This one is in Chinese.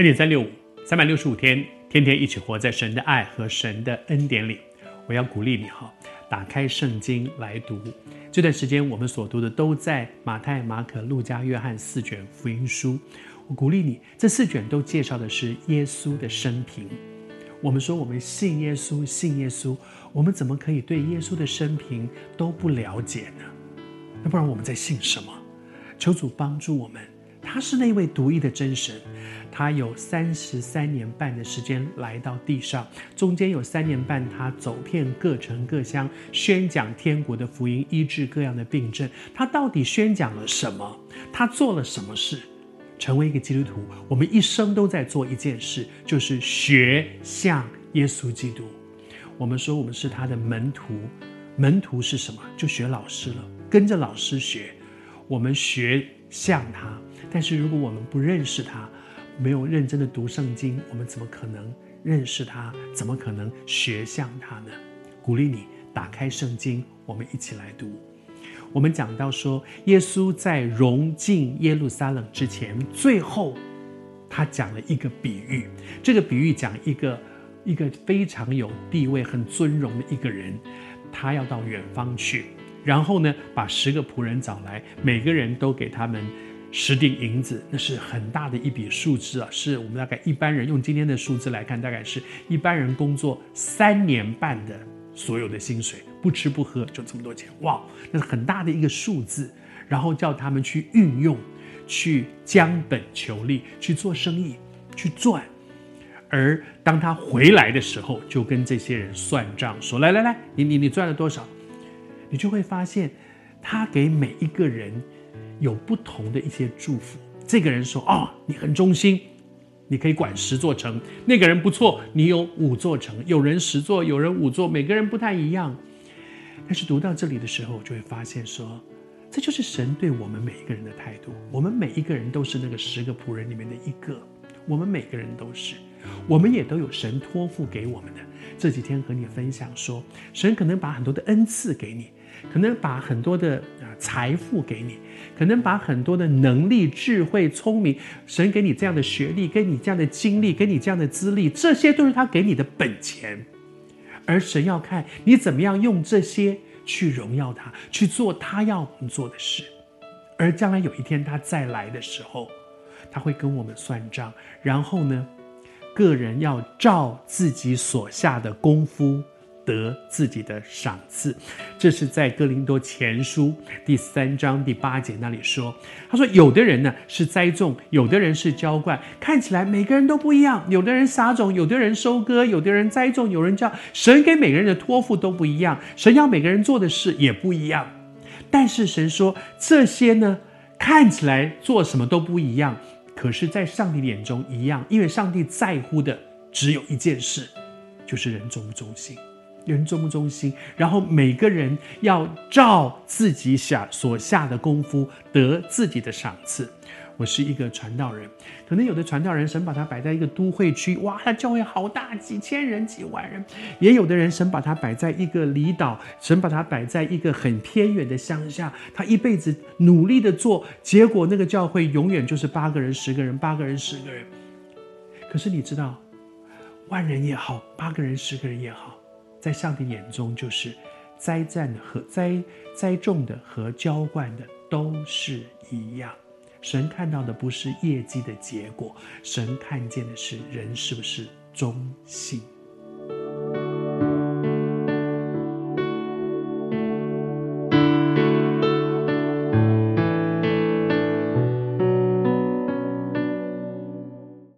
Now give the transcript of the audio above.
二点三六五，三百六十五天，天天一起活在神的爱和神的恩典里。我要鼓励你哈，打开圣经来读。这段时间我们所读的都在马太、马可、路加、约翰四卷福音书。我鼓励你，这四卷都介绍的是耶稣的生平。我们说我们信耶稣，信耶稣，我们怎么可以对耶稣的生平都不了解呢？那不然我们在信什么？求主帮助我们。他是那位独一的真神，他有三十三年半的时间来到地上，中间有三年半他走遍各城各乡，宣讲天国的福音，医治各样的病症。他到底宣讲了什么？他做了什么事？成为一个基督徒，我们一生都在做一件事，就是学像耶稣基督。我们说我们是他的门徒，门徒是什么？就学老师了，跟着老师学。我们学像他，但是如果我们不认识他，没有认真的读圣经，我们怎么可能认识他？怎么可能学像他呢？鼓励你打开圣经，我们一起来读。我们讲到说，耶稣在荣进耶路撒冷之前，最后他讲了一个比喻。这个比喻讲一个一个非常有地位、很尊荣的一个人，他要到远方去，然后呢，把十个仆人找来，每个人都给他们十锭银子，那是很大的一笔数字啊，是我们大概一般人用今天的数字来看，大概是一般人工作三年半的所有的薪水。不吃不喝就这么多钱，哇，那是很大的一个数字。然后叫他们去运用，去将本求利，去做生意，去赚。而当他回来的时候，就跟这些人算账，说：“来来来，你你你赚了多少？”你就会发现，他给每一个人有不同的一些祝福。这个人说：“哦，你很忠心。”你可以管十座城，那个人不错，你有五座城。有人十座，有人五座，每个人不太一样。但是读到这里的时候，就会发现说，这就是神对我们每一个人的态度。我们每一个人都是那个十个仆人里面的一个，我们每个人都是，我们也都有神托付给我们的。这几天和你分享说，神可能把很多的恩赐给你，可能把很多的财富给你，可能把很多的能力、智慧、聪明，神给你这样的学历，给你这样的经历，给你这样的资历，这些都是他给你的本钱。而神要看你怎么样用这些去荣耀他，去做他要我们做的事。而将来有一天他再来的时候，他会跟我们算账。然后呢，个人要照自己所下的功夫。得自己的赏赐，这是在哥林多前书第三章第八节那里说。他说：“有的人呢是栽种，有的人是浇灌，看起来每个人都不一样。有的人撒种，有的人收割，有的人栽种，有人叫。神给每个人的托付都不一样，神要每个人做的事也不一样。但是神说这些呢，看起来做什么都不一样，可是，在上帝眼中一样，因为上帝在乎的只有一件事，就是人忠不忠心。”人忠不忠心，然后每个人要照自己下所下的功夫得自己的赏赐。我是一个传道人，可能有的传道人神把他摆在一个都会区，哇，他教会好大，几千人、几万人；也有的人神把他摆在一个离岛，神把他摆在一个很偏远的乡下，他一辈子努力的做，结果那个教会永远就是八个人、十个人、八个人、十个人。可是你知道，万人也好，八个人、十个人也好。在上帝眼中，就是栽赞和栽栽种的和浇灌的都是一样。神看到的不是业绩的结果，神看见的是人是不是忠心。